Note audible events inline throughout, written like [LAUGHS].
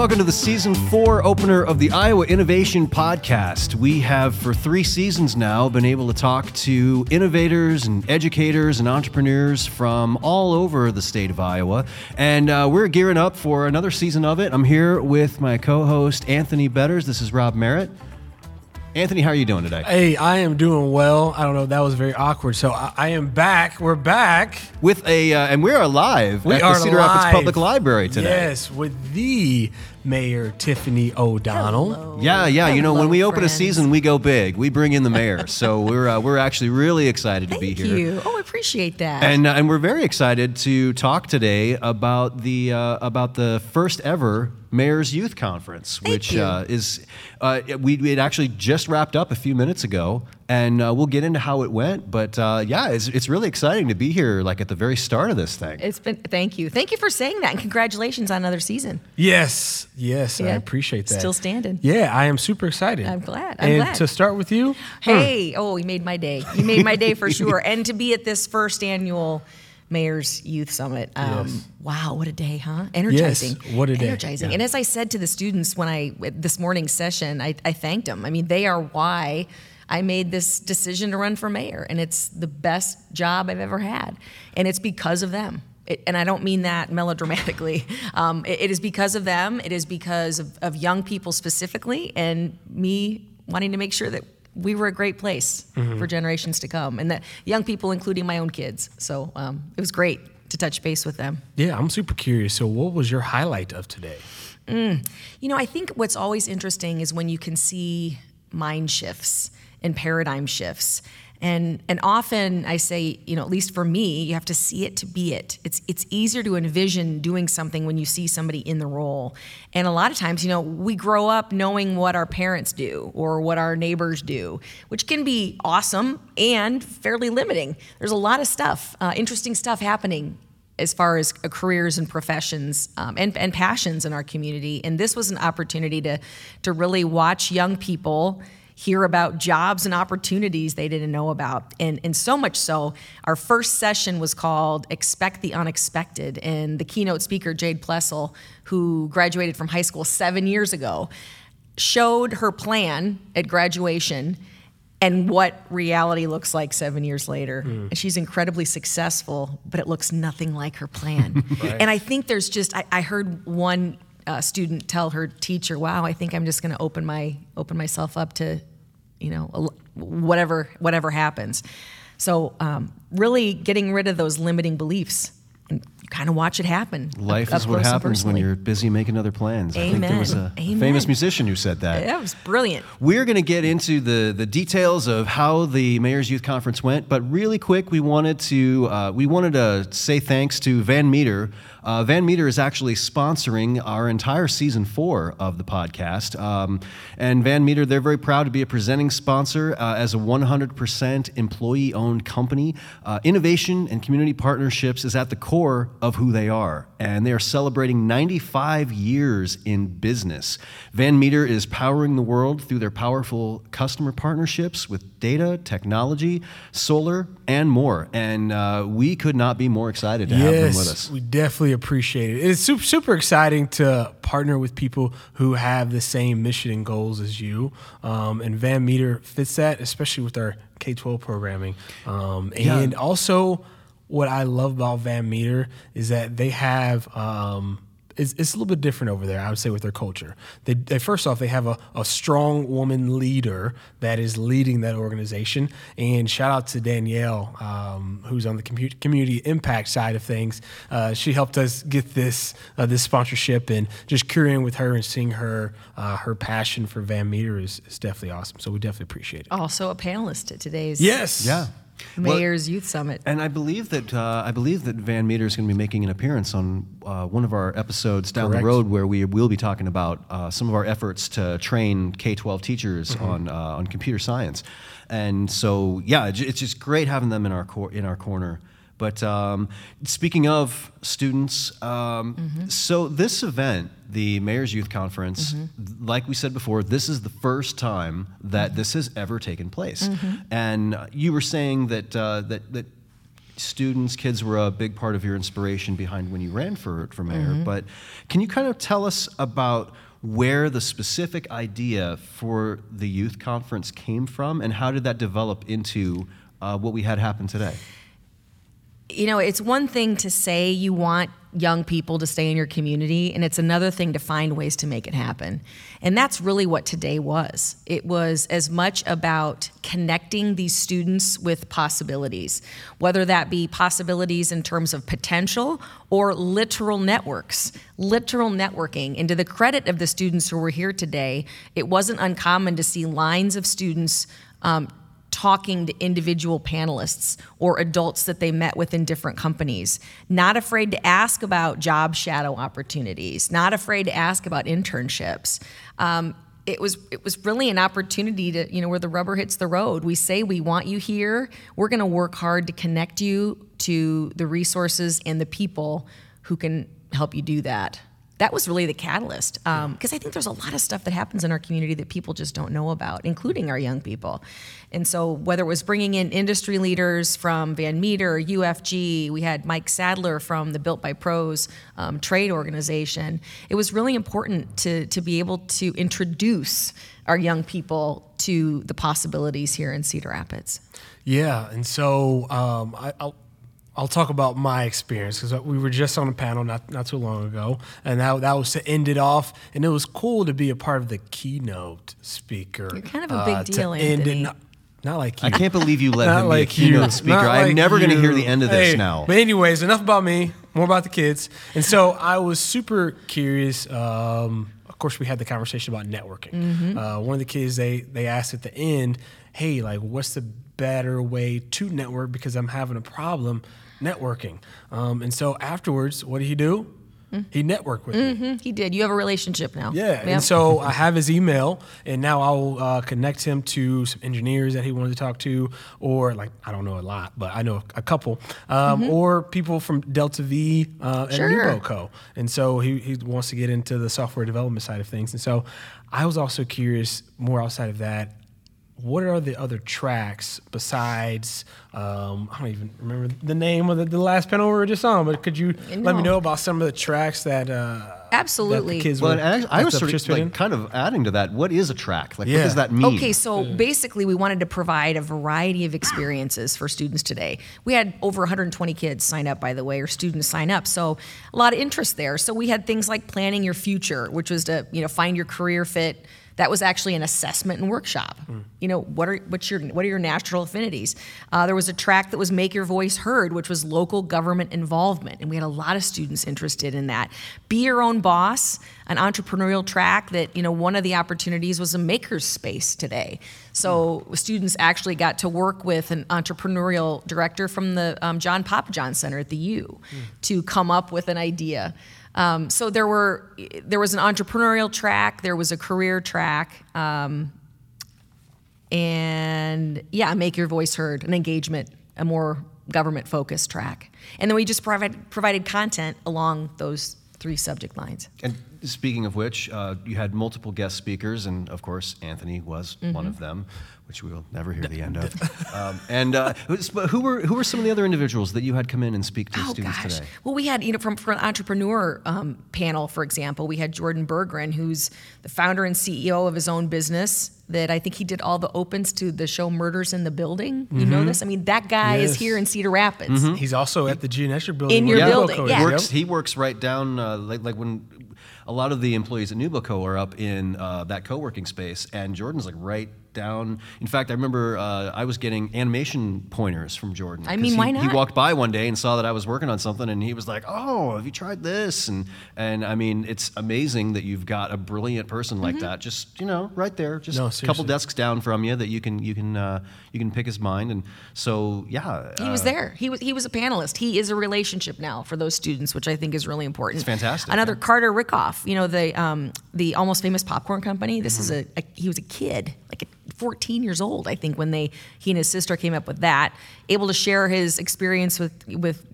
Welcome to the season four opener of the Iowa Innovation Podcast. We have, for three seasons now, been able to talk to innovators and educators and entrepreneurs from all over the state of Iowa. And uh, we're gearing up for another season of it. I'm here with my co host, Anthony Betters. This is Rob Merritt. Anthony, how are you doing today? Hey, I am doing well. I don't know, that was very awkward. So I, I am back. We're back. With a, uh, and we are live We at are the Cedar. Rapids Public Library today. Yes, with the Mayor Tiffany O'Donnell. Hello. Yeah, yeah. You know, when we open friends. a season, we go big. We bring in the mayor, so [LAUGHS] we're uh, we're actually really excited to be Thank here. you. Oh, I appreciate that. And uh, and we're very excited to talk today about the uh, about the first ever Mayor's Youth Conference, which you. Uh, is uh, we we had actually just wrapped up a few minutes ago, and uh, we'll get into how it went. But uh, yeah, it's it's really exciting to be here, like at the very start of this thing. it's been thank you. Thank you for saying that and congratulations on another season. Yes, yes, I appreciate that. Still standing. Yeah, I am super excited. I'm glad. I'm and glad. to start with you, Hey, oh, you made my day. You made my day for [LAUGHS] sure. And to be at this first annual Mayor's Youth Summit. Um, Yes. Wow, what a day, huh? Energizing. Yes, what a day. Energizing. Yeah. And as I said to the students when I this morning's session, I, I thanked them. I mean, they are why I made this decision to run for mayor, and it's the best job I've ever had, and it's because of them. It, and I don't mean that melodramatically. [LAUGHS] Um, it- it is because of them. It is because of, of young people specifically, and me wanting to make sure that we were a great place for generations to come, and that young people, including my own kids. So um, it was great to touch base with them. yeah, I'm super curious. So, what was your highlight of today? You know, I think what's always interesting is when you can see mind shifts and paradigm shifts. And and often I say, you know, at least for me, you have to see it to be it. It's it's easier to envision doing something when you see somebody in the role. And a lot of times, you know, we grow up knowing what our parents do or what our neighbors do, which can be awesome and fairly limiting. There's a lot of stuff, uh, interesting stuff happening as far as uh, careers and professions um, and, and passions in our community. And this was an opportunity to, to really watch young people hear about jobs and opportunities they didn't know about. And, and so much so, our first session was called Expect the Unexpected. And the keynote speaker, Jade Plessel, who graduated from high school seven years ago, showed her plan at graduation and what reality looks like seven years later. And she's incredibly successful, but it looks nothing like her plan. [LAUGHS] And I think there's just I, I heard one uh, student tell her teacher, "Wow, I think I'm just going to open my open myself up to, you know, whatever whatever happens." So um, really getting rid of those limiting beliefs and you kind of watch it happen. Life up is what happens when you're busy making other plans. I think there was a Amen. famous musician who said that. That was brilliant. We're going to get into the, the details of how the Mayor's Youth Conference went, but really quick, we wanted to uh, we wanted to say thanks to Van Meter. Uh, Van Meter is actually sponsoring our entire season four of the podcast, um, and Van Meter they're very proud to be a presenting sponsor uh, as a 100% employee-owned company. Uh, innovation and community partnerships is at the core of who they are, and they are celebrating 95 years in business. Van Meter is powering the world through their powerful customer partnerships with data, technology, solar, and more. And uh, we could not be more excited to have them with us. we definitely appreciate it. It's super, super exciting to partner with people who have the same mission and goals as you. Um, and Van Meter fits that, especially with our K 12 programming. Um, Yeah. and also, what I love about Van Meter is that they have. Um, it's, it's a little bit different over there, I would say, with their culture. They, they first off, they have a, a strong woman leader that is leading that organization. And shout out to Danielle, um, who's on the community impact side of things. Uh, she helped us get this uh, this sponsorship, and just curious with her and seeing her uh, her passion for Van Meter is, is definitely awesome. So we definitely appreciate it. Also a panelist at today's Yes. Yeah. Well, Mayor's Youth Summit. and I believe that uh, I believe that Van Meter is going to be making an appearance on uh, one of our episodes down Correct. the road, where we will be talking about uh, some of our efforts to train K twelve teachers on uh, on computer science. And so, yeah, it's it's just great having them in our cor- in our corner. But um, speaking of students, um, so this event, the Mayor's Youth Conference, like we said before, this is the first time that this has ever taken place. And uh, you were saying that uh, that that students, kids were a big part of your inspiration behind when you ran for for mayor. Mm-hmm. But can you kind of tell us about where the specific idea for the youth conference came from, and how did that develop into uh, what we had happen today? You know, it's one thing to say you want young people to stay in your community, and it's another thing to find ways to make it happen. And that's really what today was. It was as much about connecting these students with possibilities, whether that be possibilities in terms of potential or literal networks, literal networking. And to the credit of the students who were here today, it wasn't uncommon to see lines of students. Um, talking to individual panelists or adults that they met with in different companies, not afraid to ask about job shadow opportunities, not afraid to ask about internships. Um, it was it was really an opportunity to you know where the rubber hits the road. We say we want you here. We're going to work hard to connect you to the resources and the people who can help you do that that was really the catalyst because um, I think there's a lot of stuff that happens in our community that people just don't know about, including our young people. And so, whether it was bringing in industry leaders from Van Meter, UFG, we had Mike Sadler from the Built by Pros um, trade organization, it was really important to, to be able to introduce our young people to the possibilities here in Cedar Rapids. Yeah, and so um, I, I'll I'll talk about my experience because we were just on a panel not, not too long ago, and that, that was to end it off. And it was cool to be a part of the keynote speaker. You're kind of a big uh, deal, Anthony. Not, not, like you. I can't believe you let him like be a keynote you. speaker. Not I'm like never going to hear the end of this hey, now. But anyways, enough about me. More about the kids. And so I was super curious. Um, of course, we had the conversation about networking. Mm-hmm. Uh, one of the kids they they asked at the end, "Hey, like, what's the better way to network because I'm having a problem networking. Um, and so afterwards, what did he do? He networked with mm-hmm. me. He did. You have a relationship now. Yeah. Yep. And so I have his email, and now I'll uh, connect him to some engineers that he wanted to talk to, or like, I don't know a lot, but I know a couple, um, mm-hmm. or people from Delta V uh, at sure. NewBoCo. And so he, he wants to get into the software development side of things. And so I was also curious more outside of that what are the other tracks besides um, I don't even remember the name of the, the, last panel we were just on, but could you no. let me know about some of the tracks that uh, absolutely that kids well, were, I, I was sort of like kind of adding to that. What is a track? Like, yeah. what does that mean? Okay, so yeah. basically, we wanted to provide a variety of experiences for students today. We had over 120 kids sign up, by the way, or students sign up, so a lot of interest there. So we had things like planning your future, which was to you know find your career fit that was actually an assessment and workshop. Mm. You know, what are what's your what are your natural affinities? Uh, there was a track that was Make Your Voice Heard, which was local government involvement, and we had a lot of students interested in that. Be your own boss, an entrepreneurial track that you know one of the opportunities was a maker's space today. So mm. students actually got to work with an entrepreneurial director from the um, John Pappajohn Center at the U mm. to come up with an idea. Um, so there were there was an entrepreneurial track, there was a career track, um, and yeah, make your voice heard, an engagement, a more government focused track, and then we just provided provided content along those three subject lines. And speaking of which, uh, you had multiple guest speakers, and of course, Anthony was mm-hmm. one of them which we will never hear the end of. Um, and uh, who were who were some of the other individuals that you had come in and speak to oh, students gosh. today? Well, we had you know from, from an entrepreneur um, panel, for example, we had Jordan Berggren, who's the founder and CEO of his own business. That I think he did all the opens to the show Murders in the Building. You mm-hmm. know this? I mean, that guy yes. is here in Cedar Rapids. Mm-hmm. He's also at the Geonetric building. In your yeah. building, yeah. He works, he works right down uh, like like when a lot of the employees at NewBoCo are up in uh, that co-working space, and Jordan's like right down. In fact, I remember uh, I was getting animation pointers from Jordan. I mean, he, why not? He walked by one day and saw that I was working on something, and he was like, "Oh, have you tried this?" And and I mean, it's amazing that you've got a brilliant person like mm-hmm. that, just you know, right there, just no, a couple desks down from you that you can you can uh, you can pick his mind. And so, yeah, he was uh, there. He was he was a panelist. He is a relationship now for those students, which I think is really important. It's fantastic. Another yeah. Carter Rickoff, you know, the um, the almost famous popcorn company. This mm-hmm. is a, a he was a kid, like a 14 years old, I think, when they he and his sister came up with that. Able to share his experience with with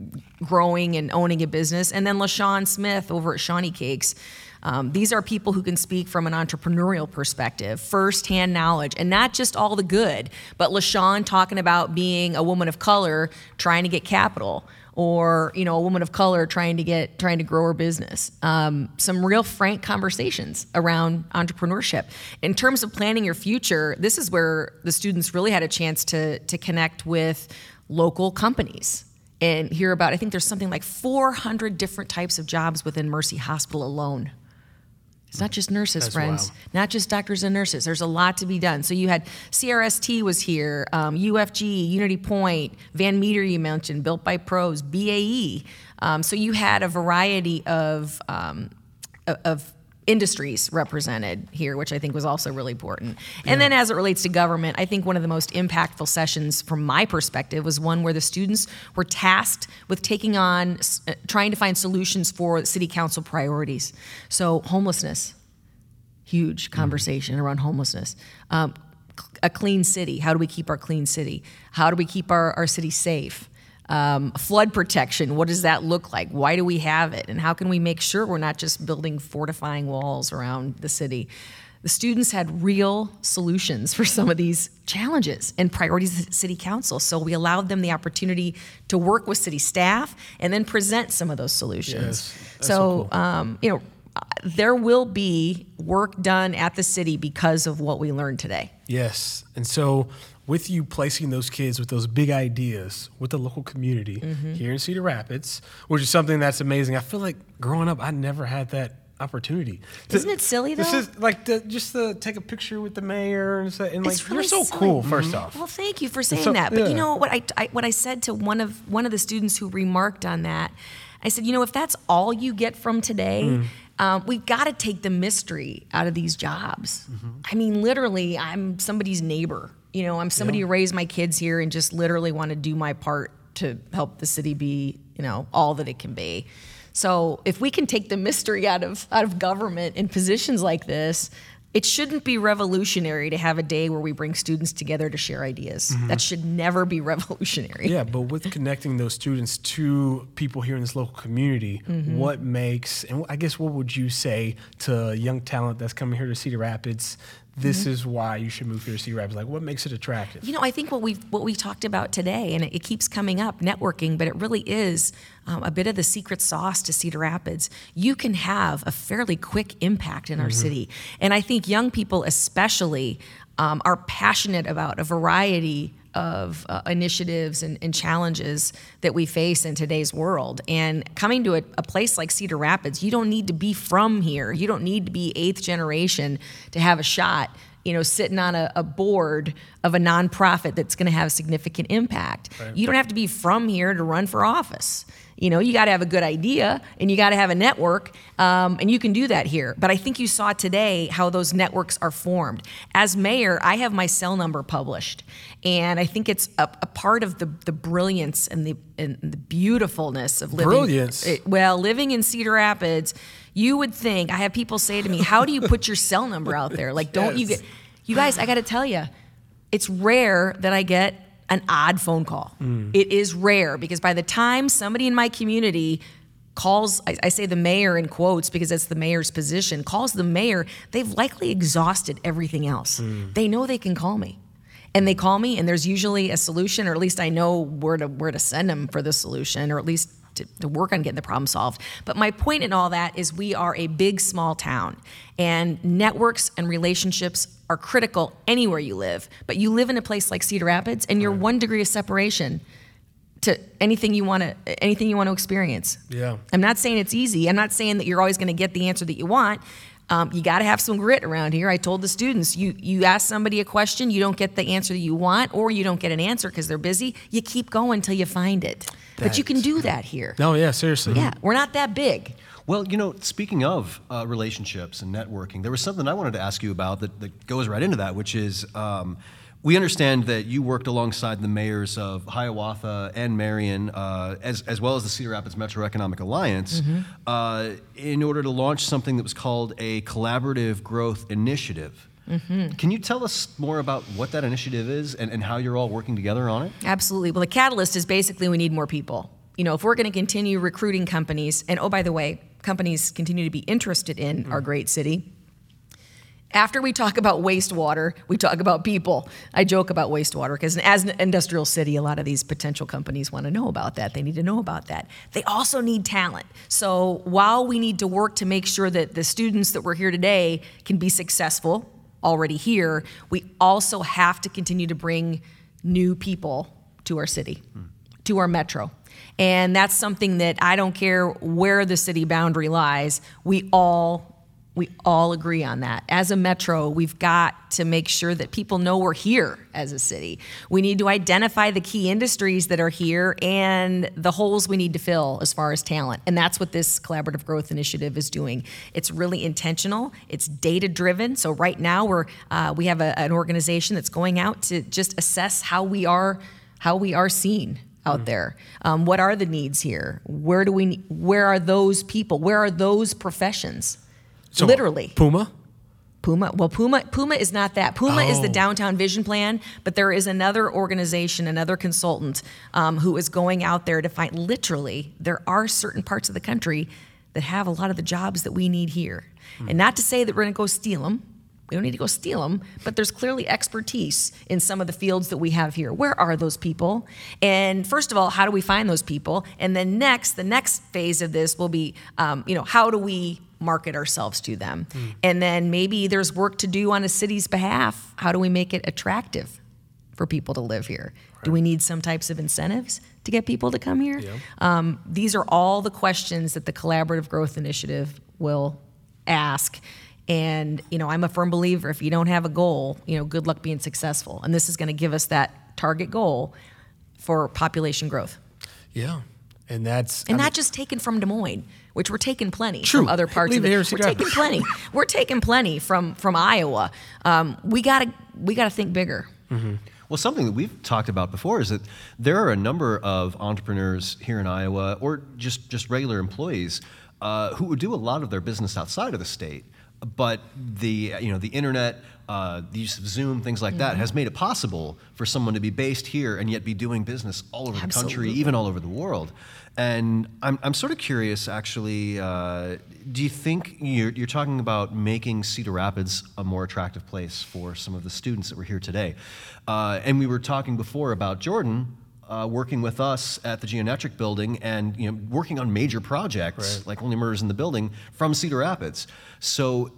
growing and owning a business, and then LaShawn Smith over at Shawnee Cakes. Um, these are people who can speak from an entrepreneurial perspective, firsthand knowledge, and not just all the good, but LaShawn talking about being a woman of color trying to get capital or you know a woman of color trying to get trying to grow her business. Um, some real frank conversations around entrepreneurship. In terms of planning your future this is where the students really had a chance to to connect with local companies and hear about i think there's something like 400 different types of jobs within mercy hospital alone it's not just nurses, That's friends. wild. Not just doctors and nurses. There's a lot to be done. So you had CRST was here, um, UFG, Unity Point, Van Meter you mentioned, Built by Pros, BAE. Um, so you had a variety of um, of industries represented here, which I think was also really important. And then as it relates to government, I think one of the most impactful sessions from my perspective was one where the students were tasked with taking on, uh, trying to find solutions for city council priorities. So homelessness, huge conversation around homelessness. Um, a clean city. How do we keep our clean city? How do we keep our, our city safe? Um, flood protection. What does that look like? Why do we have it? And how can we make sure we're not just building fortifying walls around the city? The students had real solutions for some of these challenges and priorities of the city council. So we allowed them the opportunity to work with city staff and then present some of those solutions. Yes, so, so cool. um, you know, there will be work done at the city because of what we learned today. Yes. And so, with you placing those kids with those big ideas with the local community Mm-hmm. here in Cedar Rapids, which is something that's amazing. I feel like growing up, I never had that opportunity. Isn't it silly, though? This is like to, just to take a picture with the mayor and say, and like It's you're so silly. cool. 1st off, Well, thank you for saying so- that. But yeah. you know what I, I what I said to one of one of the students who remarked on that. I said, you know, if that's all you get from today, Mm. um, we've got to take the mystery out of these jobs. Mm-hmm. I mean, literally, I'm somebody's neighbor. You know, I'm somebody who raised my kids here and just literally want to do my part to help the city be, you know, all that it can be. So if we can take the mystery out of out of government in positions like this, it shouldn't be revolutionary to have a day where we bring students together to share ideas. That should never be [LAUGHS] revolutionary. Yeah, but with connecting those students to people here in this local community, Mm-hmm. what makes, and I guess what would you say to young talent that's coming here to Cedar Rapids? This Mm-hmm. is why you should move here to Cedar Rapids. Like, what makes it attractive? You know, I think what we what we talked about today, and it, it keeps coming up, networking, but it really is um, a bit of the secret sauce to Cedar Rapids. You can have a fairly quick impact in our city, and I think young people, especially, um, are passionate about a variety of uh, initiatives and, and challenges that we face in today's world. And coming to a, a place like Cedar Rapids, you don't need to be from here. You don't need to be eighth generation to have a shot you know, sitting on a, a board of a nonprofit that's going to have significant impact. You don't have to be from here to run for office. You know, you got to have a good idea and you got to have a network, um, and you can do that here. But I think you saw today how those networks are formed. As mayor, I have my cell number published, and I think it's a, a part of the, the brilliance and the, and the beautifulness of living. Brilliance? it- well, living in Cedar Rapids, you would think, I have people say to me, How do you put your cell number out there? Like, don't you [LAUGHS] get, you guys, I got to tell you, it's rare that I get an odd phone call. Mm. It is rare because by the time somebody in my community calls, I, I say the mayor in quotes because that's the mayor's position, calls the mayor, they've likely exhausted everything else. Mm. They know they can call me. And they call me, and there's usually a solution, or at least I know where to where to send them for the solution, or at least to, to work on getting the problem solved. But my point in all that is we are a big, small town, and networks and relationships are critical anywhere you live. But you live in a place like Cedar Rapids, and you're one degree of separation to anything you want to anything you want to experience. Yeah. I'm not saying it's easy. I'm not saying that you're always going to get the answer that you want. Um, you got to have some grit around here. I told the students, you you ask somebody a question, you don't get the answer that you want, or you don't get an answer because they're busy. You keep going until you find it. but you can do that here. No, yeah, seriously. Yeah, we're not that big. Well, you know, speaking of uh, relationships and networking, there was something I wanted to ask you about that, that goes right into that, which is um, we understand that you worked alongside the mayors of Hiawatha and Marion, uh, as, as well as the Cedar Rapids Metro Economic Alliance, uh, in order to launch something that was called a collaborative growth initiative. Can you tell us more about what that initiative is and, and how you're all working together on it? Absolutely. Well, the catalyst is basically we need more people. You know, if we're going to continue recruiting companies, and oh, by the way, companies continue to be interested in our mm. great city. After we talk about wastewater, we talk about people. I joke about wastewater because as an industrial city, a lot of these potential companies want to know about that. They need to know about that. They also need talent. So while we need to work to make sure that the students that we're here today can be successful already here, we also have to continue to bring new people to our city, hmm. to our metro. And that's something that I don't care where the city boundary lies, we all we all agree on that. As a metro, we've got to make sure that people know we're here as a city. We need to identify the key industries that are here and the holes we need to fill as far as talent. And that's what this collaborative growth initiative is doing. It's really intentional. It's data driven. So right now we're uh, we have a, an organization that's going out to just assess how we are how we are seen out there. Um, what are the needs here? Where do we? Where are those people? Where are those professions? So, Literally. Puma. Puma. Well, Puma Puma is not that. Puma is the Oh. downtown vision plan, but there is another organization, another consultant um, who is going out there to find. Literally, there are certain parts of the country that have a lot of the jobs that we need here, and not to say that we're going to go steal them. We don't need to go steal them, but there's clearly expertise in some of the fields that we have here. Where are those people? And first of all, how do we find those people? And then next, the next phase of this will be, um, you know, how do we market ourselves to them? And then maybe there's work to do on a city's behalf. How do we make it attractive for people to live here? Do we need some types of incentives to get people to come here? Um, these are all the questions that the Collaborative Growth Initiative will ask. And you know, I'm a firm believer if you don't have a goal, you know, good luck being successful. And this is going to give us that target goal for population growth. Yeah. And that's And I not just taken from Des Moines, which we're taking plenty True. from other parts Leave of it the here We're in Cedar taking plenty. [LAUGHS] We're taking plenty from from Iowa. Um, we gotta we gotta think bigger. Well, something that we've talked about before is that there are a number of entrepreneurs here in Iowa, or just just regular employees, uh, who would do a lot of their business outside of the state. But the you know the internet, uh, the use of Zoom, things like that, has made it possible for someone to be based here and yet be doing business all over the country, even all over the world. And I'm, I'm sort of curious, actually. Uh, do you think you're, you're talking about making Cedar Rapids a more attractive place for some of the students that were here today? Uh, and we were talking before about Jordan. Uh, working with us at the Geonetric Building and you know working on major projects like Only Murders in the Building from Cedar Rapids. So,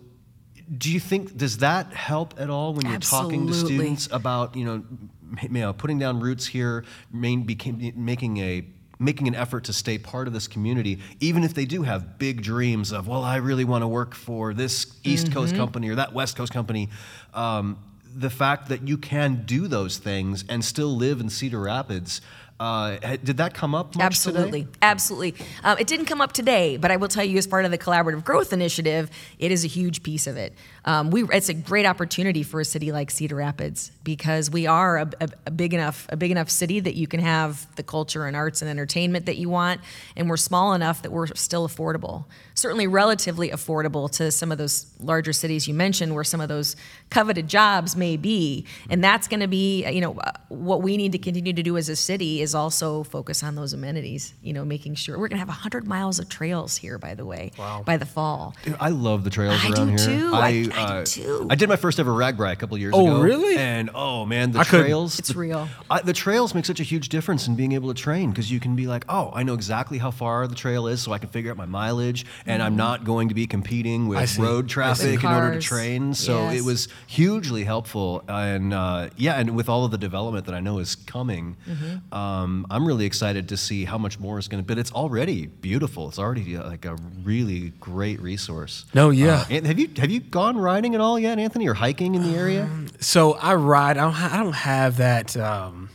do you think does that help at all when you're talking to students about you know, m- you know putting down roots here, main, became, making a making an effort to stay part of this community, even if they do have big dreams of well, I really want to work for this East Coast Mm-hmm. company or that West Coast company. Um, the fact that you can do those things and still live in Cedar Rapids. Uh, did that come up? Much today? Absolutely, absolutely. Um, it didn't come up today, but I will tell you, as part of the collaborative growth initiative, it is a huge piece of it. Um, we, it's a great opportunity for a city like Cedar Rapids because we are a, a, a big enough a big enough city that you can have the culture and arts and entertainment that you want, and we're small enough that we're still affordable. Certainly, relatively affordable to some of those larger cities you mentioned, where some of those coveted jobs may be, and that's going to be you know uh, what we need to continue to do as a city is also focus on those amenities. You know, making sure we're going to have 100 miles of trails here, by the way, by the fall. Dude, I love the trails I around do here. too. I- I do. I did my first ever RAGBRAI a couple years ago. Oh, really? And oh man, the I couldn't. trails. It's the- real. I, the trails make such a huge difference in being able to train because you can be like, oh, I know exactly how far the trail is, so I can figure out my mileage, and I'm not going to be competing I with see. road traffic in order to cars. train. So Yes. it was hugely helpful, and uh, yeah, and with all of the development that I know is coming, Mm-hmm. um, I'm really excited to see how much more is going to. But it's already beautiful. It's already uh, like a really great resource. No, yeah. Uh, and have you have you gone riding at all yet, Anthony, or hiking in the area? So I ride. I don't. Ha- I don't have that. Um,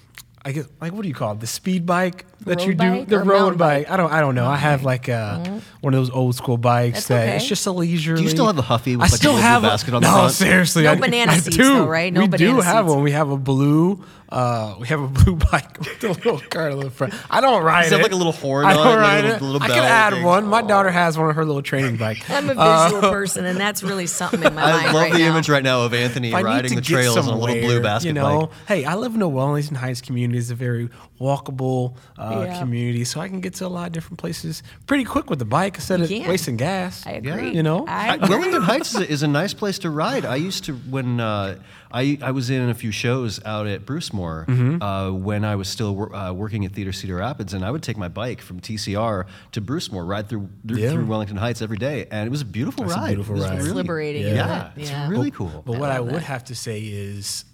I guess like what do you call it? The speed bike that you do. bike the road bike. bike? I don't. I don't know. I have like a, one of those old school bikes That's that okay. it's just a leisure. Do you still have the Huffy with, I like, still little have blue a- basket on the no, front? seriously. No I, banana I seats, do. though, right? No we do banana have seats. one. We have a blue. Uh, we have a [LAUGHS] blue bike with a little cart on the front. I don't ride Does it. it like, a little horn I don't it, ride little- it. little I can add thing? one. My daughter has one of her little training bike. [LAUGHS] I'm a visual person, and that's really something in my I love the image right now of Anthony If I need riding the trails on a little blue somewhere, basket You know, bike. hey, I live in a Wellington Heights community. Community is a very walkable uh, Yeah. community, so I can get to a lot of different places pretty quick with the bike instead of can. wasting gas. I agree. You know, I I- agree. Wellington Heights is a, is a nice place to ride. I used to when uh, I I was in a few shows out at Brucemore Mm-hmm. uh, when I was still wor- uh, working at Theater Cedar Rapids, and I would take my bike from TCR to Brucemore, ride through through, Yeah. through Wellington Heights every day, and it was a beautiful That's a ride. beautiful It was ride. It's really- liberating, Yeah, isn't it's Yeah. really cool. But what I, love would that. have to say is,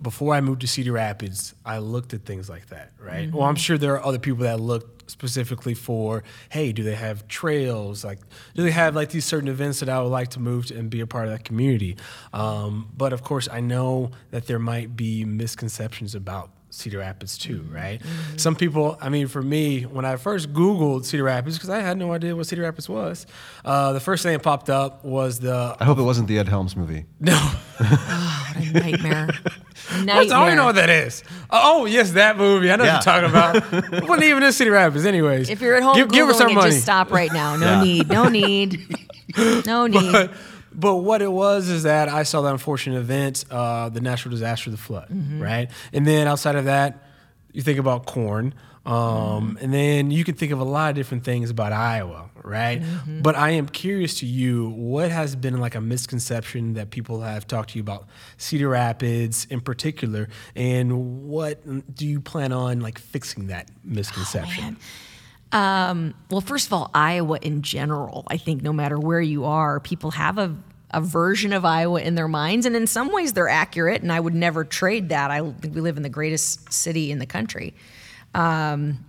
before I moved to Cedar Rapids, I looked at things like that, right? Mm-hmm. Well, I'm sure there are other people that look specifically for, hey, do they have trails? Like, do they have like these certain events that I would like to move to and be a part of that community? Um, but of course, I know that there might be misconceptions about Cedar Rapids too, Mm-hmm. right? Some people, I mean, for me, when I first Googled Cedar Rapids, because I had no idea what Cedar Rapids was, uh, the first thing that popped up was the I hope it wasn't the Ed Helms movie. no. [LAUGHS] [LAUGHS] What a nightmare. [LAUGHS] nightmare. What? I don't even know what that is. Oh, yes, that movie. I know Yeah. what you're talking about. [LAUGHS] it wasn't even in Cedar Rapids, anyways. If you're at home give, give her some it, money. just stop right now. No Yeah. need. No [LAUGHS] need. No need. But, but what it was is that I saw the unfortunate event, uh, the natural disaster, the flood, Mm-hmm. right? And then outside of that, you think about corn. Um, Mm-hmm. And then you can think of a lot of different things about Iowa, right? Mm-hmm. But I am curious to you, what has been like a misconception that people have talked to you about Cedar Rapids in particular, and what do you plan on like fixing that misconception? Um, well, first of all, Iowa in general, I think no matter where you are, people have a, a version of Iowa in their minds. And in some ways, they're accurate, and I would never trade that. I think we live in the greatest city in the country. Um,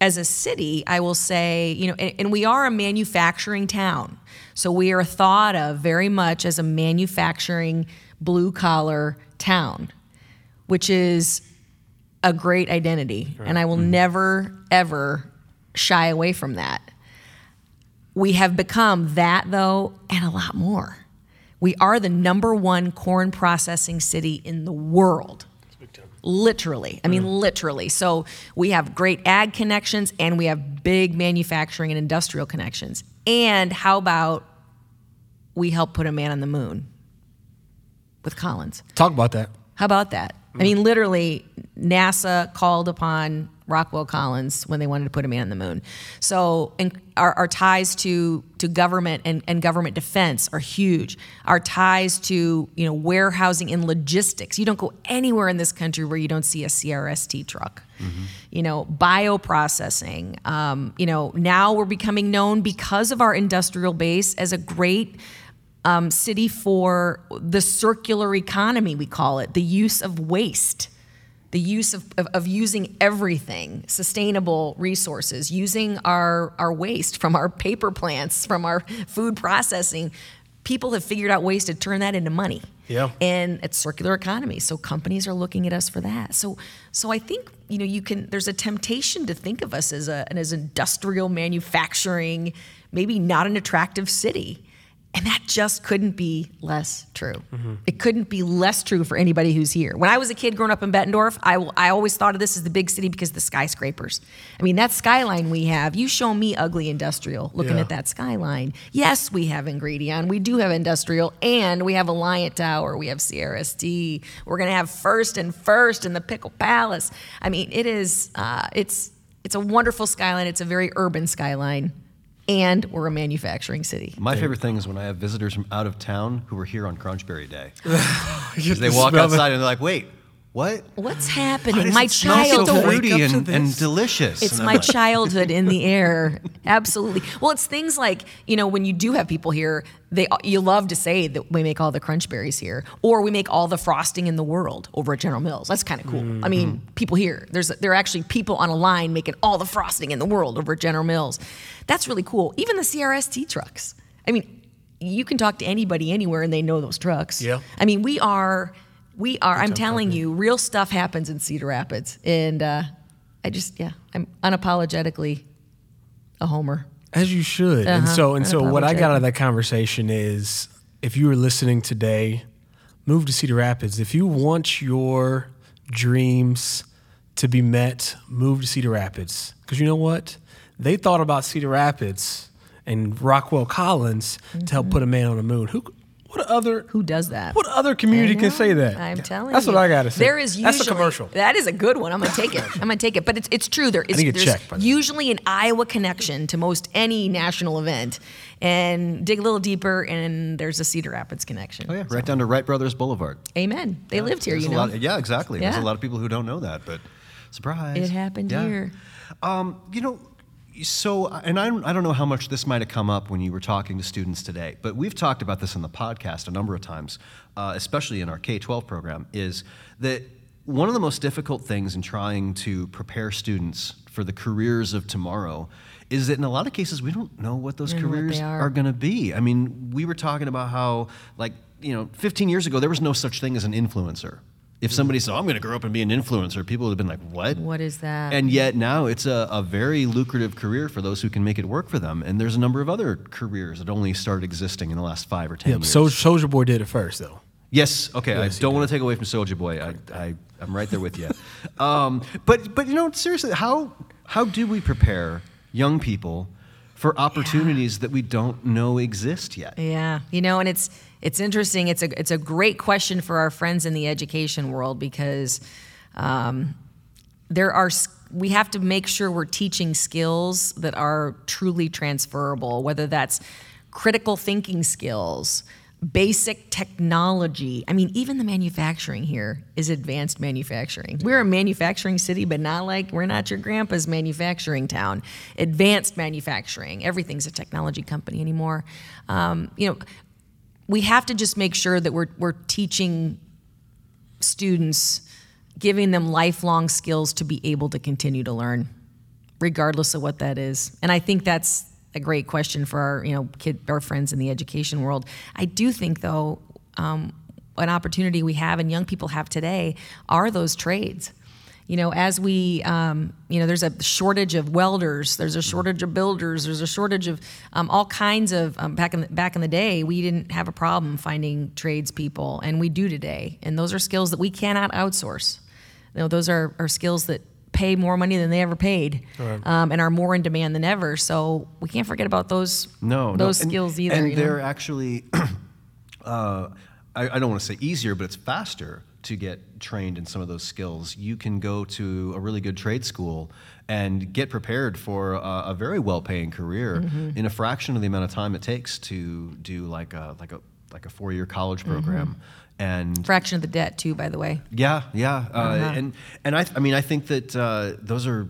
as a city, I will say, you know, and, and we are a manufacturing town. So we are thought of very much as a manufacturing, blue collar town, which is a great identity. And I will never, ever shy away from that. We have become that, though, and a lot more. We are the number one corn processing city in the world. Literally. I mean, mm. literally. So we have great ag connections and we have big manufacturing and industrial connections. And how about we help put a man on the moon with Collins? Talk about that. How about that? I mm. mean, literally, NASA called upon Rockwell Collins when they wanted to put a man on the moon. So, and our, our ties to to government and, and government defense are huge. Our ties to you know warehousing and logistics. You don't go anywhere in this country where you don't see a CRST truck. You know, bioprocessing. Um, you know, now we're becoming known because of our industrial base as a great um, city for the circular economy, we call it, the use of waste, the use of, of, of using everything, sustainable resources, using our, our waste from our paper plants, from our food processing. People have figured out ways to turn that into money. Yeah. And it's circular economy. So companies are looking at us for that. So so I think, you know, you can there's a temptation to think of us as a as industrial manufacturing, maybe not an attractive city. And that just couldn't be less true. It couldn't be less true for anybody who's here. When I was a kid growing up in Bettendorf, I, I always thought of this as the big city because of the skyscrapers. I mean, that skyline we have, you show me ugly industrial looking Yeah. at that skyline. Yes, we have Ingredion, we do have industrial, and we have Alliant Tower, we have CRST, We're going to have First and First in the Pickle Palace. I mean, it is, uh, it's, it's a wonderful skyline. It's a very urban skyline, and we're a manufacturing city. My favorite thing is when I have visitors from out of town who are here on Crunchberry Day. [SIGHS] They walk smell the- outside and they're like, wait, what? What's happening? My it smell so childhood. wake fruity up and, and delicious? It's And my like, [LAUGHS] childhood in the air. Absolutely. Well, it's things like you know when you do have people here, they you love to say that we make all the crunch berries here, or we make all the frosting in the world over at General Mills. That's kind of cool. I mean, Mm-hmm. people here, there's there are actually people on a line making all the frosting in the world over at General Mills. That's really cool. Even the CRST trucks. I mean, you can talk to anybody anywhere and they know those trucks. Yeah. I mean, we are. We are. I'm telling you, real stuff happens in Cedar Rapids, and uh, I just, yeah, I'm unapologetically a homer. As you should. And Uh-huh. so and so what I got out of that conversation is if you were listening today, move to Cedar Rapids. If you want your dreams to be met, move to Cedar Rapids. Because you know what? They thought about Cedar Rapids and Rockwell Collins to help put a man on the moon. Who What other Who does that? what other community can say that? I'm telling you. That's you. what I gotta say. There is usually That's a commercial. That is a good one. I'm gonna take it. I'm gonna take it. But it's it's true. There is need there's check, by the way. usually an Iowa connection to most any national event. And dig a little deeper, and there's a Cedar Rapids connection. Oh yeah, right down to Wright Brothers Boulevard. Amen. They lived here, There's you a know. lot- yeah, exactly. There's a lot of people who don't know that, but surprise. It happened Yeah. here. Um, you know, so, and I, I don't know how much this might have come up when you were talking to students today, but we've talked about this in the podcast a number of times, uh, especially in our K 12 program, is that one of the most difficult things in trying to prepare students for the careers of tomorrow is that in a lot of cases we don't know what those don't what careers are. are going to be. I mean, we were talking about how, like, you know, 15 years ago, there was no such thing as an influencer. If somebody said, I'm going to grow up and be an influencer, people would have been like, what? What is that? And yet now it's a, a very lucrative career for those who can make it work for them. And there's a number of other careers that only started existing in the last five or 10 Yep, years. Sol- Soldier Boy did it first, though. Yes. Okay. Yes, I don't want to take away from Soldier Boy. I, I, I'm right there with you. [LAUGHS] um, but, but you know, seriously, how, how do we prepare young people for opportunities that we don't know exist yet? Yeah, you know, and it's it's interesting. It's a it's a great question for our friends in the education world because um, there are we have to make sure we're teaching skills that are truly transferable, whether that's critical thinking skills, basic technology. I mean, even the manufacturing here is advanced manufacturing. We're a manufacturing city, but not like we're not your grandpa's manufacturing town. Advanced manufacturing. Everything's a technology company anymore. Um, you know, we have to just make sure that we're we're teaching students, giving them lifelong skills to be able to continue to learn, regardless of what that is. And I think that's a great question for our you know kid our friends in the education world. I do think though, um, an opportunity we have and young people have today are those trades. You know, as we, um, you know, there's a shortage of welders, there's a shortage of builders, there's a shortage of um, all kinds of. Um, back in the, back in the day, we didn't have a problem finding tradespeople, and we do today. And those are skills that we cannot outsource. You know, those are, are skills that pay more money than they ever paid, um, and are more in demand than ever. So we can't forget about those No, no. those And- skills either. And they're actually, [CLEARS THROAT] uh, I, I don't want to say easier, but it's faster to get trained in some of those skills. You can go to a really good trade school and get prepared for a, a very well-paying career Mm-hmm. in a fraction of the amount of time it takes to do like a like a like a four-year college Mm-hmm. program. And fraction of the debt too, by the way. yeah, yeah, uh, Uh-huh. and and I, I mean, I think that uh, those are,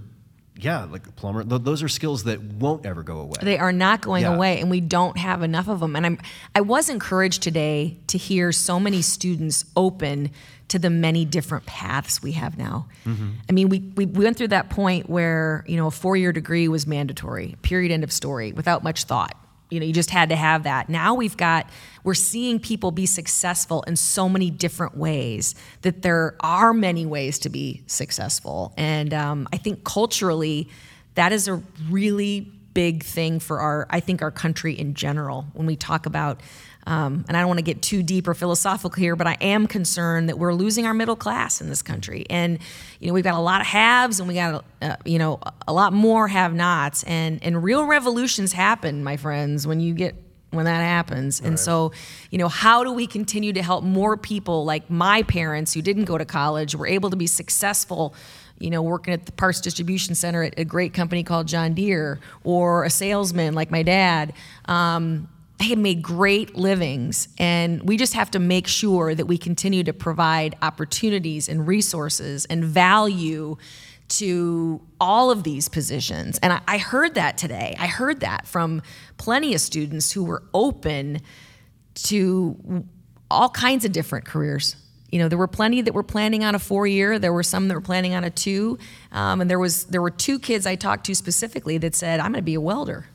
yeah, like plumber. Those are skills that won't ever go away. They are not going Yeah. away, and we don't have enough of them. And I'm, I was encouraged today to hear so many students open to the many different paths we have now. I mean, we, we we went through that point where you know a four year degree was mandatory, period, end of story, without much thought. You know, you just had to have that. Now we've got, we're seeing people be successful in so many different ways that there are many ways to be successful. And um, I think culturally, that is a really big thing for our i think our country in general when we talk about um, and i don't want to get too deep or philosophical here but i am concerned that we're losing our middle class in this country and you know we've got a lot of haves and we got uh, you know a lot more have nots and and real revolutions happen my friends when you get when that happens. And so, you know, how do we continue to help more people like my parents who didn't go to college were able to be successful, you know, working at the parts distribution center at a great company called John Deere or a salesman like my dad. Um, they had made great livings, and we just have to make sure that we continue to provide opportunities and resources and value to all of these positions. And I, I heard that today. I heard that from plenty of students who were open to all kinds of different careers. You know, there were plenty that were planning on a four-year. There were some that were planning on a two, um, and there was there were two kids I talked to specifically that said, "I'm going to be a welder,"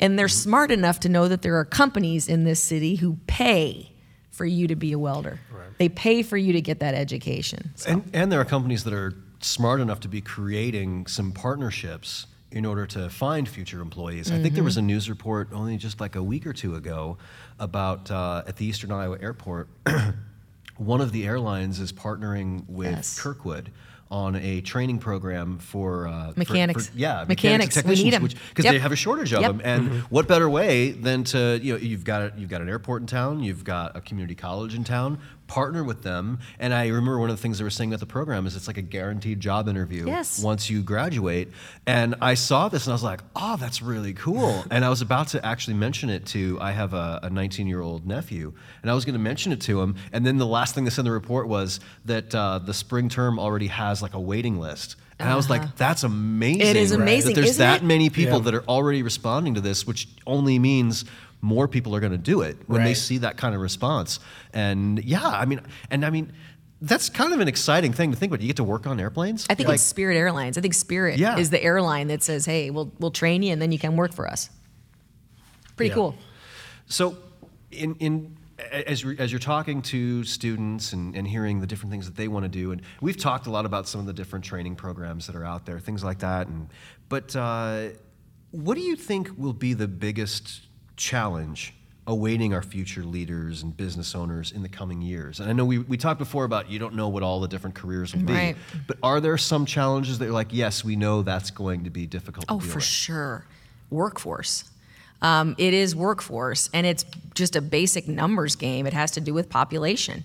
and they're smart enough to know that there are companies in this city who pay for you to be a welder. Right. They pay for you to get that education. So- And, and there are companies that are smart enough to be creating some partnerships in order to find future employees. I think there was Mm-hmm. a news report only just like a week or two ago about uh, at the Eastern Iowa Airport, [CLEARS THROAT] one of the airlines is partnering with Yes. Kirkwood on a training program for uh, Mechanics. for- yeah, Mechanics. We and need technicians, 'em. because Yep. they have a shortage of Yep. them. And Mm-hmm. what better way than to you know you've got you've got an airport in town, you've got a community college in town. Partner with them. And I remember one of the things they were saying about the program is it's like a guaranteed job interview Yes. once you graduate. And I saw this and I was like, oh, that's really cool. [LAUGHS] and I was about to actually mention it to, I have a 19 year old nephew, and I was going to mention it to him. And then the last thing they said in the report was that uh, the spring term already has like a waiting list. And I was like, that's amazing. Uh-huh. It is amazing, That there's isn't that it? many people Yeah. that are already responding to this, which only means more people are going to do it when they see that kind of response. And yeah, I mean, and I mean, that's kind of an exciting thing to think about. You get to work on airplanes. I think Like, it's Spirit Airlines. I think Spirit Yeah. is the airline that says, "Hey, we'll we'll train you and then you can work for us." Pretty Yeah. cool. So, in, in as, you're- as you're talking to students and, and hearing the different things that they want to do, and we've talked a lot about some of the different training programs that are out there, things like that. And but uh, what do you think will be the biggest challenge awaiting our future leaders and business owners in the coming years? And I know we, we talked before about you don't know what all the different careers will be, Right. but are there some challenges that you're like, yes, we know that's going to be difficult Oh, to deal for with? sure. Workforce. Um, it is workforce, and it's just a basic numbers game. It has to do with population.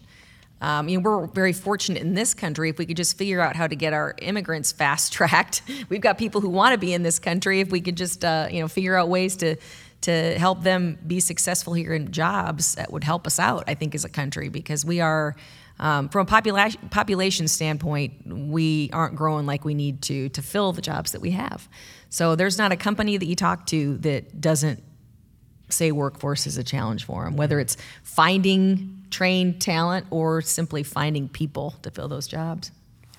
Um, you know, we're very fortunate in this country if we could just figure out how to get our immigrants fast tracked. [LAUGHS] We've got people who want to be in this country. If we could just, uh, you know, figure out ways to to help them be successful here in jobs, that would help us out. I think as a country because we are. Um, from a population population standpoint, we aren't growing like we need to to fill the jobs that we have. So there's not a company that you talk to that doesn't say workforce is a challenge for them, whether it's finding trained talent or simply finding people to fill those jobs.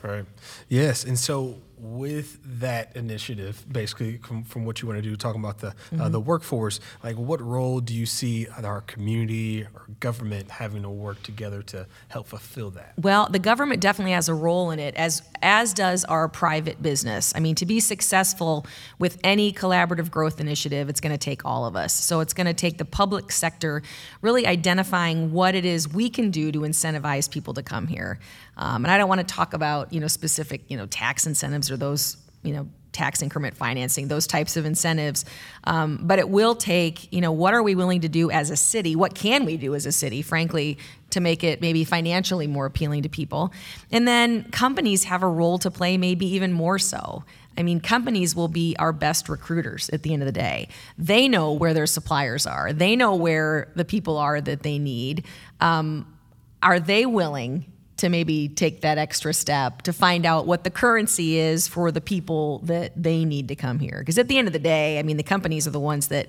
Right. Yes. And so with that initiative, basically from, from what you want to do, talking about the uh, the workforce, like what role do you see our community or government having to work together to help fulfill that? Well, the government definitely has a role in it, as as does our private business. I mean, to be successful with any collaborative growth initiative, it's going to take all of us. So it's going to take the public sector really identifying what it is we can do to incentivize people to come here. Um, and I don't want to talk about you know specific you know tax incentives or those you know tax increment financing, those types of incentives. Um, but it will take, you know, what are we willing to do as a city? What can we do as a city, frankly, to make it maybe financially more appealing to people? And then companies have a role to play, maybe even more so. I mean, companies will be our best recruiters at the end of the day. They know where their suppliers are, they know where the people are that they need. Um, are they willing to maybe take that extra step to find out what the currency is for the people that they need to come here. Because at the end of the day, I mean, the companies are the ones that,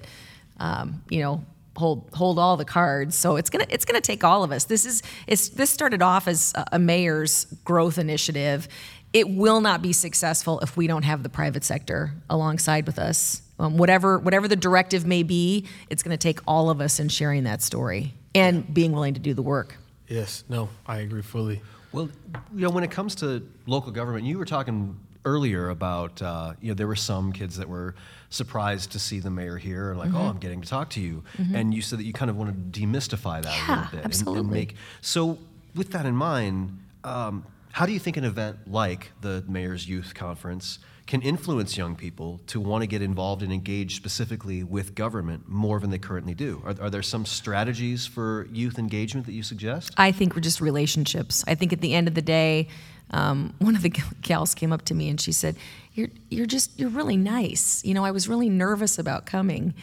um, you know, hold hold all the cards. So it's gonna it's gonna take all of us. This is it's this started off as a, mayor's growth initiative. It will not be successful if we don't have the private sector alongside with us. Um, whatever whatever the directive may be, it's going to take all of us in sharing that story and being willing to do the work. Yes. No, I agree fully. Well, you know, when it comes to local government, you were talking earlier about, uh, you know, there were some kids that were surprised to see the mayor here and like, Mm-hmm. oh, I'm getting to talk to you. And you said that you kind of want to demystify that a little bit. and- And, make, so, with that in mind, um, how do you think an event like the Mayor's Youth Conference can influence young people to want to get involved and engage specifically with government more than they currently do? Are, are there some strategies for youth engagement that you suggest? I think we're just relationships. I think at the end of the day, um, one of the gals came up to me and she said, "You're you're just you're really nice. You know, I was really nervous about coming,"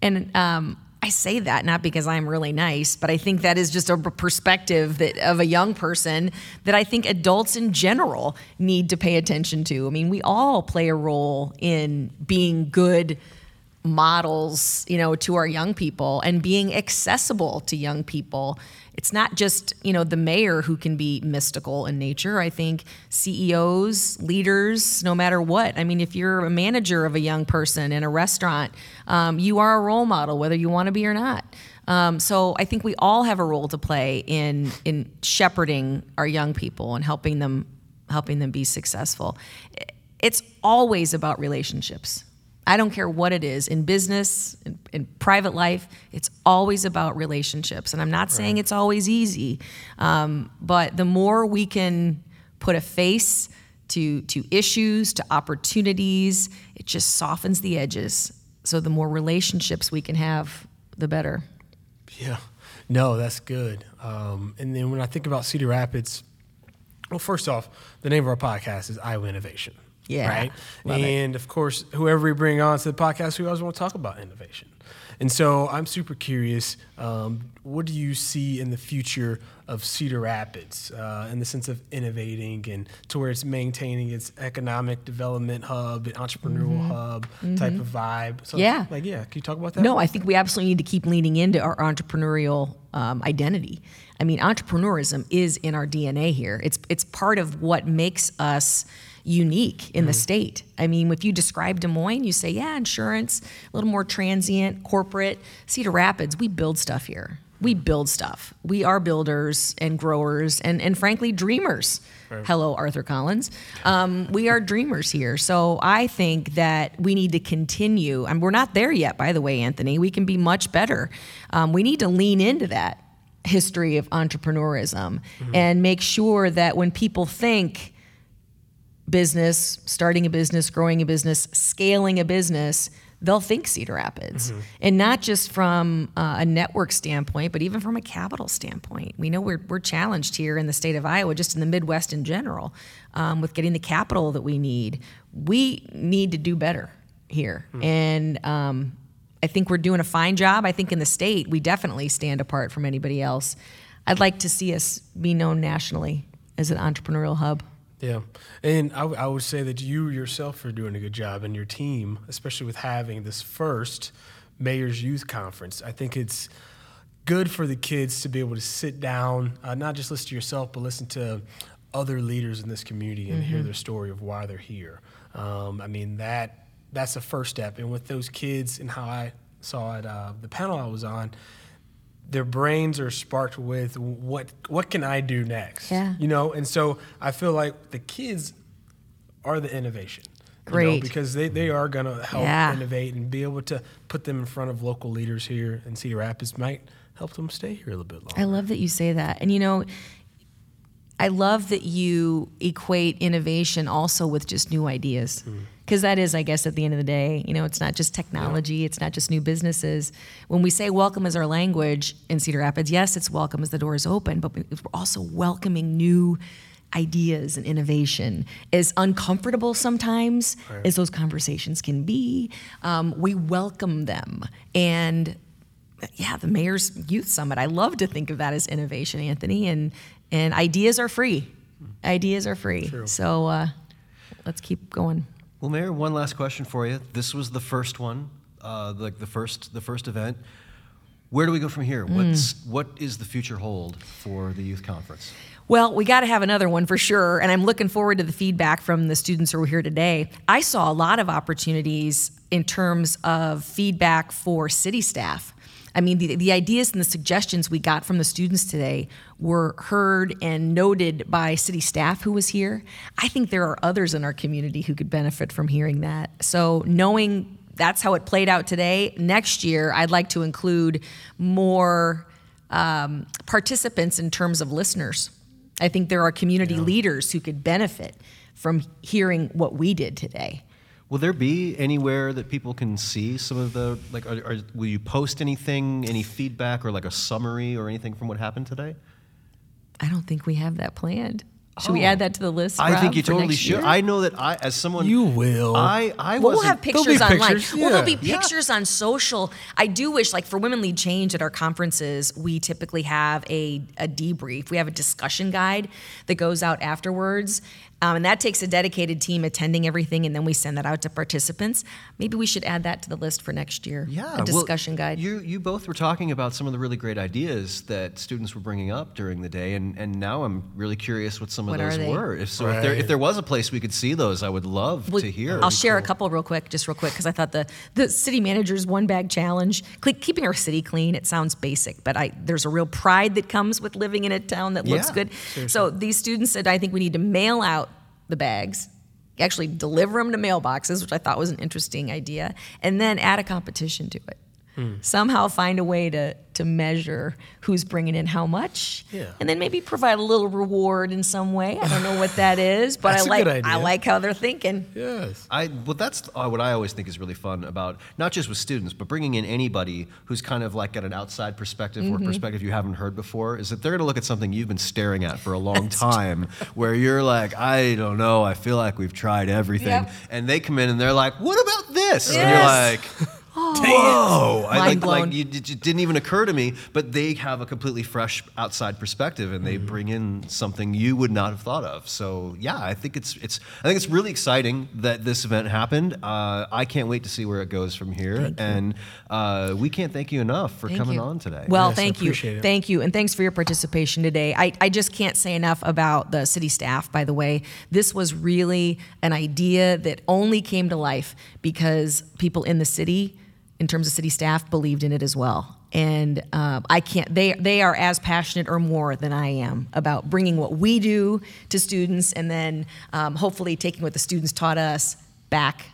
and um, I say that not because I'm really nice, but I think that is just a perspective that of a young person that I think adults in general need to pay attention to. I mean, we all play a role in being good models, you know, to our young people and being accessible to young people. It's not just, you know, the mayor who can be mystical in nature. I think CEOs, leaders, no matter what. I mean, if you're a manager of a young person in a restaurant, um, you are a role model, whether you want to be or not. Um, so I think we all have a role to play in in shepherding our young people and helping them helping them be successful. It's always about relationships. I don't care what it is in business, in, in private life, it's always about relationships. And I'm not saying it's always easy, um, but the more we can put a face to to issues, to opportunities. It just softens the edges. So the more relationships we can have, the better. Yeah. No, that's good. Um, and then when I think about Cedar Rapids, well, first off, the name of our podcast is Iowa Innovation. Yeah, Right. love it. and of course, whoever we bring on to the podcast, we always want to talk about innovation. And so I'm super curious. Um, what do you see in the future of Cedar Rapids uh, in the sense of innovating and to where it's maintaining its economic development hub, an entrepreneurial hub type of vibe? So, Mm-hmm. Yeah. Like, yeah. Can you talk about that? No, I think we absolutely need to keep leaning into our entrepreneurial um, identity. I mean, entrepreneurism is in our DNA here. It's it's part of what makes us unique in the state. I mean, if you describe Des Moines, you say, yeah, insurance, a little more transient, corporate. Cedar Rapids, we build stuff here. We build stuff. We are builders and growers and, and frankly, dreamers. Hello, Arthur Collins. Um, we are dreamers here. So I think that we need to continue, and we're not there yet, by the way, Anthony. We can be much better. Um, we need to lean into that history of entrepreneurism and make sure that when people think, business, starting a business, growing a business, scaling a business, they'll think Cedar Rapids. And not just from uh, a network standpoint, but even from a capital standpoint. We know we're, we're challenged here in the state of Iowa, just in the Midwest in general, um, with getting the capital that we need. We need to do better here. And um, I think we're doing a fine job. I think in the state, we definitely stand apart from anybody else. I'd like to see us be known nationally as an entrepreneurial hub. Yeah, and I, w- I would say that you yourself are doing a good job, and your team, especially with having this first Mayor's Youth Conference. I think it's good for the kids to be able to sit down, uh, not just listen to yourself, but listen to other leaders in this community and hear their story of why they're here. Um, I mean that that's the first step, and with those kids and how I saw it, uh, the panel I was on their brains are sparked with what what can I do next? Yeah. You know, and so I feel like the kids are the innovation. you know, Great. because they, they are going to help Yeah. innovate and be able to put them in front of local leaders here in Cedar Rapids might help them stay here a little bit longer. I love that you say that. And you know, I love that you equate innovation also with just new ideas. Because that is, I guess, at the end of the day, you know, it's not just technology, it's not just new businesses. When we say welcome is our language in Cedar Rapids, yes, it's welcome as the door is open, but we're also welcoming new ideas and innovation. As uncomfortable sometimes as those conversations can be, um, we welcome them. And yeah, the mayor's youth summit. I love to think of that as innovation, Anthony, and and ideas are free. Ideas are free. So uh, let's keep going. Well, Mayor, one last question for you. This was the first one, uh, like the first the first event. Where do we go from here? What's what is the future hold for the youth conference? Well, we got to have another one for sure, and I'm looking forward to the feedback from the students who were here today. I saw a lot of opportunities in terms of feedback for city staff. I mean, the, the ideas and the suggestions we got from the students today were heard and noted by city staff who was here. I think there are others in our community who could benefit from hearing that. So, knowing that's how it played out today, next year I'd like to include more um, participants in terms of listeners. I think there are community leaders who could benefit from hearing what we did today. Will there be anywhere that people can see some of the like? Are, are, will you post anything, any feedback, or like a summary or anything from what happened today? I don't think we have that planned. Should we Oh. add that to the list? I Rob, think you for totally next should. year? I know that I, as someone, You will. I, I Well, we'll have pictures online. pictures, Well, there'll be yeah. Yeah. pictures on social. I do wish, like for Women Lead Change at our conferences, we typically have a, a debrief. We have a discussion guide that goes out afterwards. Um, and that takes a dedicated team attending everything, and then we send that out to participants. Maybe we should add that to the list for next year. Yeah, a well, discussion guide. You you both were talking about some of the really great ideas that students were bringing up during the day, and, and now I'm really curious what some of What are those were. If so, if there if there was a place we could see those, I would love Well, to hear. I'll share a couple real quick, just real quick, because I thought the the city manager's one bag challenge, cle- keeping our city clean. It sounds basic, but I there's a real pride that comes with living in a town that looks Yeah, good. So these students said, I think we need to mail out the bags, actually deliver them to mailboxes, which I thought was an interesting idea, and then add a competition to it. Somehow find a way to to measure who's bringing in how much, Yeah. and then maybe provide a little reward in some way. I don't know what that [LAUGHS] is, but That's I a like I like how they're thinking. Yes. I well, that's uh, what I always think is really fun about not just with students, but bringing in anybody who's kind of like got an outside perspective Mm-hmm. or perspective you haven't heard before. Is that they're going to look at something you've been staring at for a long time, where you're like, I don't know, I feel like we've tried everything, Yep. and they come in and they're like, What about this? And you're like. Whoa! I like, like you, it didn't even occur to me, but they have a completely fresh outside perspective, and they Mm-hmm. bring in something you would not have thought of. So yeah, I think it's it's I think it's really exciting that this event happened. Uh, I can't wait to see where it goes from here, and uh, we can't thank you enough for Thank coming you. on today. Well, Yes, thank you. it. Thank you. And thanks for your participation today. I, I just can't say enough about the city staff, by the way. This was really an idea that only came to life because people in the city, in terms of city staff, believed in it as well. And um, I can't, they, they are as passionate or more than I am about bringing what we do to students and then um, hopefully taking what the students taught us back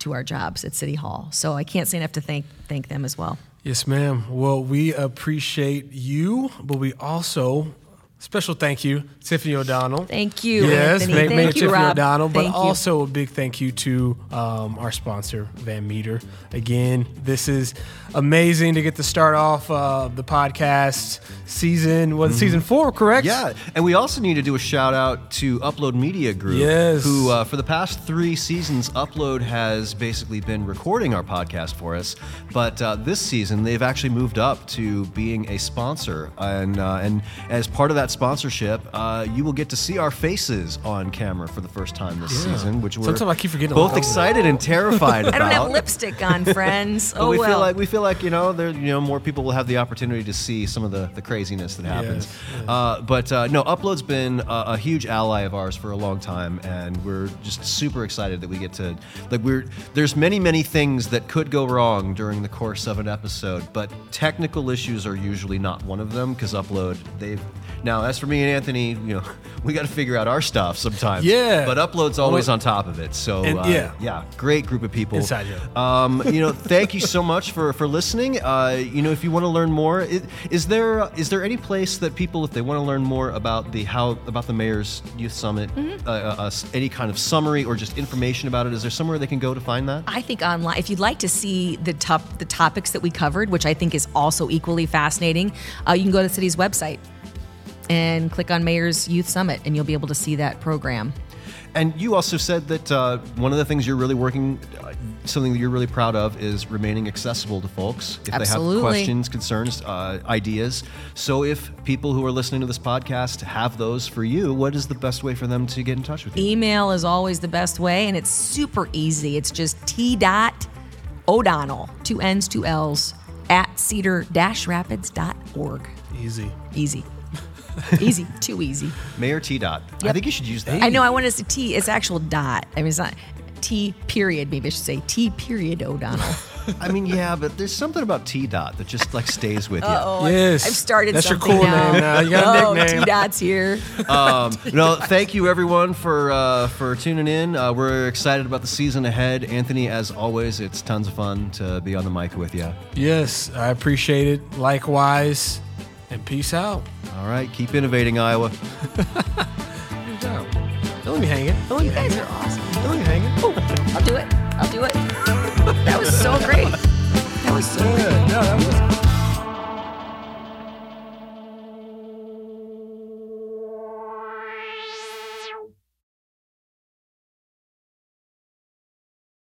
to our jobs at City Hall. So I can't say enough to thank, thank them as well. Yes, ma'am. Well, we appreciate you, but we also special thank you, Tiffany O'Donnell. Thank you, Yes, Anthony. Mayor, Thank Mayor you, Tiffany Rob. O'Donnell, but Thank you. also a big thank you to um, our sponsor, Van Meter. Again, this is amazing to get to start off uh, the podcast season. Was Mm-hmm. season four, correct? Yeah, and we also need to do a shout out to Upload Media Group. Yes. Who, uh, for the past three seasons, Upload has basically been recording our podcast for us. But uh, this season, they've actually moved up to being a sponsor. And, uh, and as part of that sponsorship, uh, you will get to see our faces on camera for the first time this Yeah. season, which we're Sometimes I keep forgetting both excited and terrified [LAUGHS] I don't have lipstick on, friends. [LAUGHS] But oh we well. feel like we feel like you know there you know more people will have the opportunity to see some of the, the craziness that happens. Yes, yes. Uh, but uh, no, Upload's been a, a huge ally of ours for a long time, and we're just super excited that we get to like we're there's many many things that could go wrong during the course of an episode, but technical issues are usually not one of them because Upload they've now as for me and Anthony, you know [LAUGHS] we got to figure out our stuff sometimes. Yeah. but Upload's always on top of it. So And- uh, yeah. yeah, great group of people. Inside joke. Um, you know, [LAUGHS] thank you so much for for listening. Uh, you know, if you want to learn more, i- is there is there any place that people, if they want to learn more about the how about the mayor's youth summit, Mm-hmm. uh, uh, uh, any kind of summary or just information about it? Is there somewhere they can go to find that? I think online, if you'd like to see the top the topics that we covered, which I think is also equally fascinating, uh, you can go to the city's website and click on Mayor's Youth Summit, and you'll be able to see that program. And you also said that uh, one of the things you're really working, uh, something that you're really proud of, is remaining accessible to folks if they have questions, concerns, uh, ideas. So if people who are listening to this podcast have those for you, what is the best way for them to get in touch with you? Email is always the best way, and it's super easy. It's just t dot O'Donnell, two N's, two L's, at cedar rapids.org. Easy. Easy. [LAUGHS] easy. Too easy. Mayor T. Dot. I think you should use that. I know I wanted to say T, it's actual dot. I mean, it's not T period. Maybe I should say T period O'Donnell. [LAUGHS] I mean, yeah, but there's something about T. Dot that just like stays with you. Oh, I- Yes. I've started That's your something cool now. name now. You got a oh, nickname. T dots here. [LAUGHS] Um, no, thank you everyone for uh, for tuning in. Uh, we're excited about the season ahead. Anthony, as always, it's tons of fun to be on the mic with you. Yes, I appreciate it. Likewise, and peace out. All right. Keep innovating, Iowa. [LAUGHS] Good job. Don't let me hang it. Don't let you me guys hanging. are awesome. Don't let me hang it. I'll do it. I'll do it. [LAUGHS] That was so great. That was so yeah. No, that was.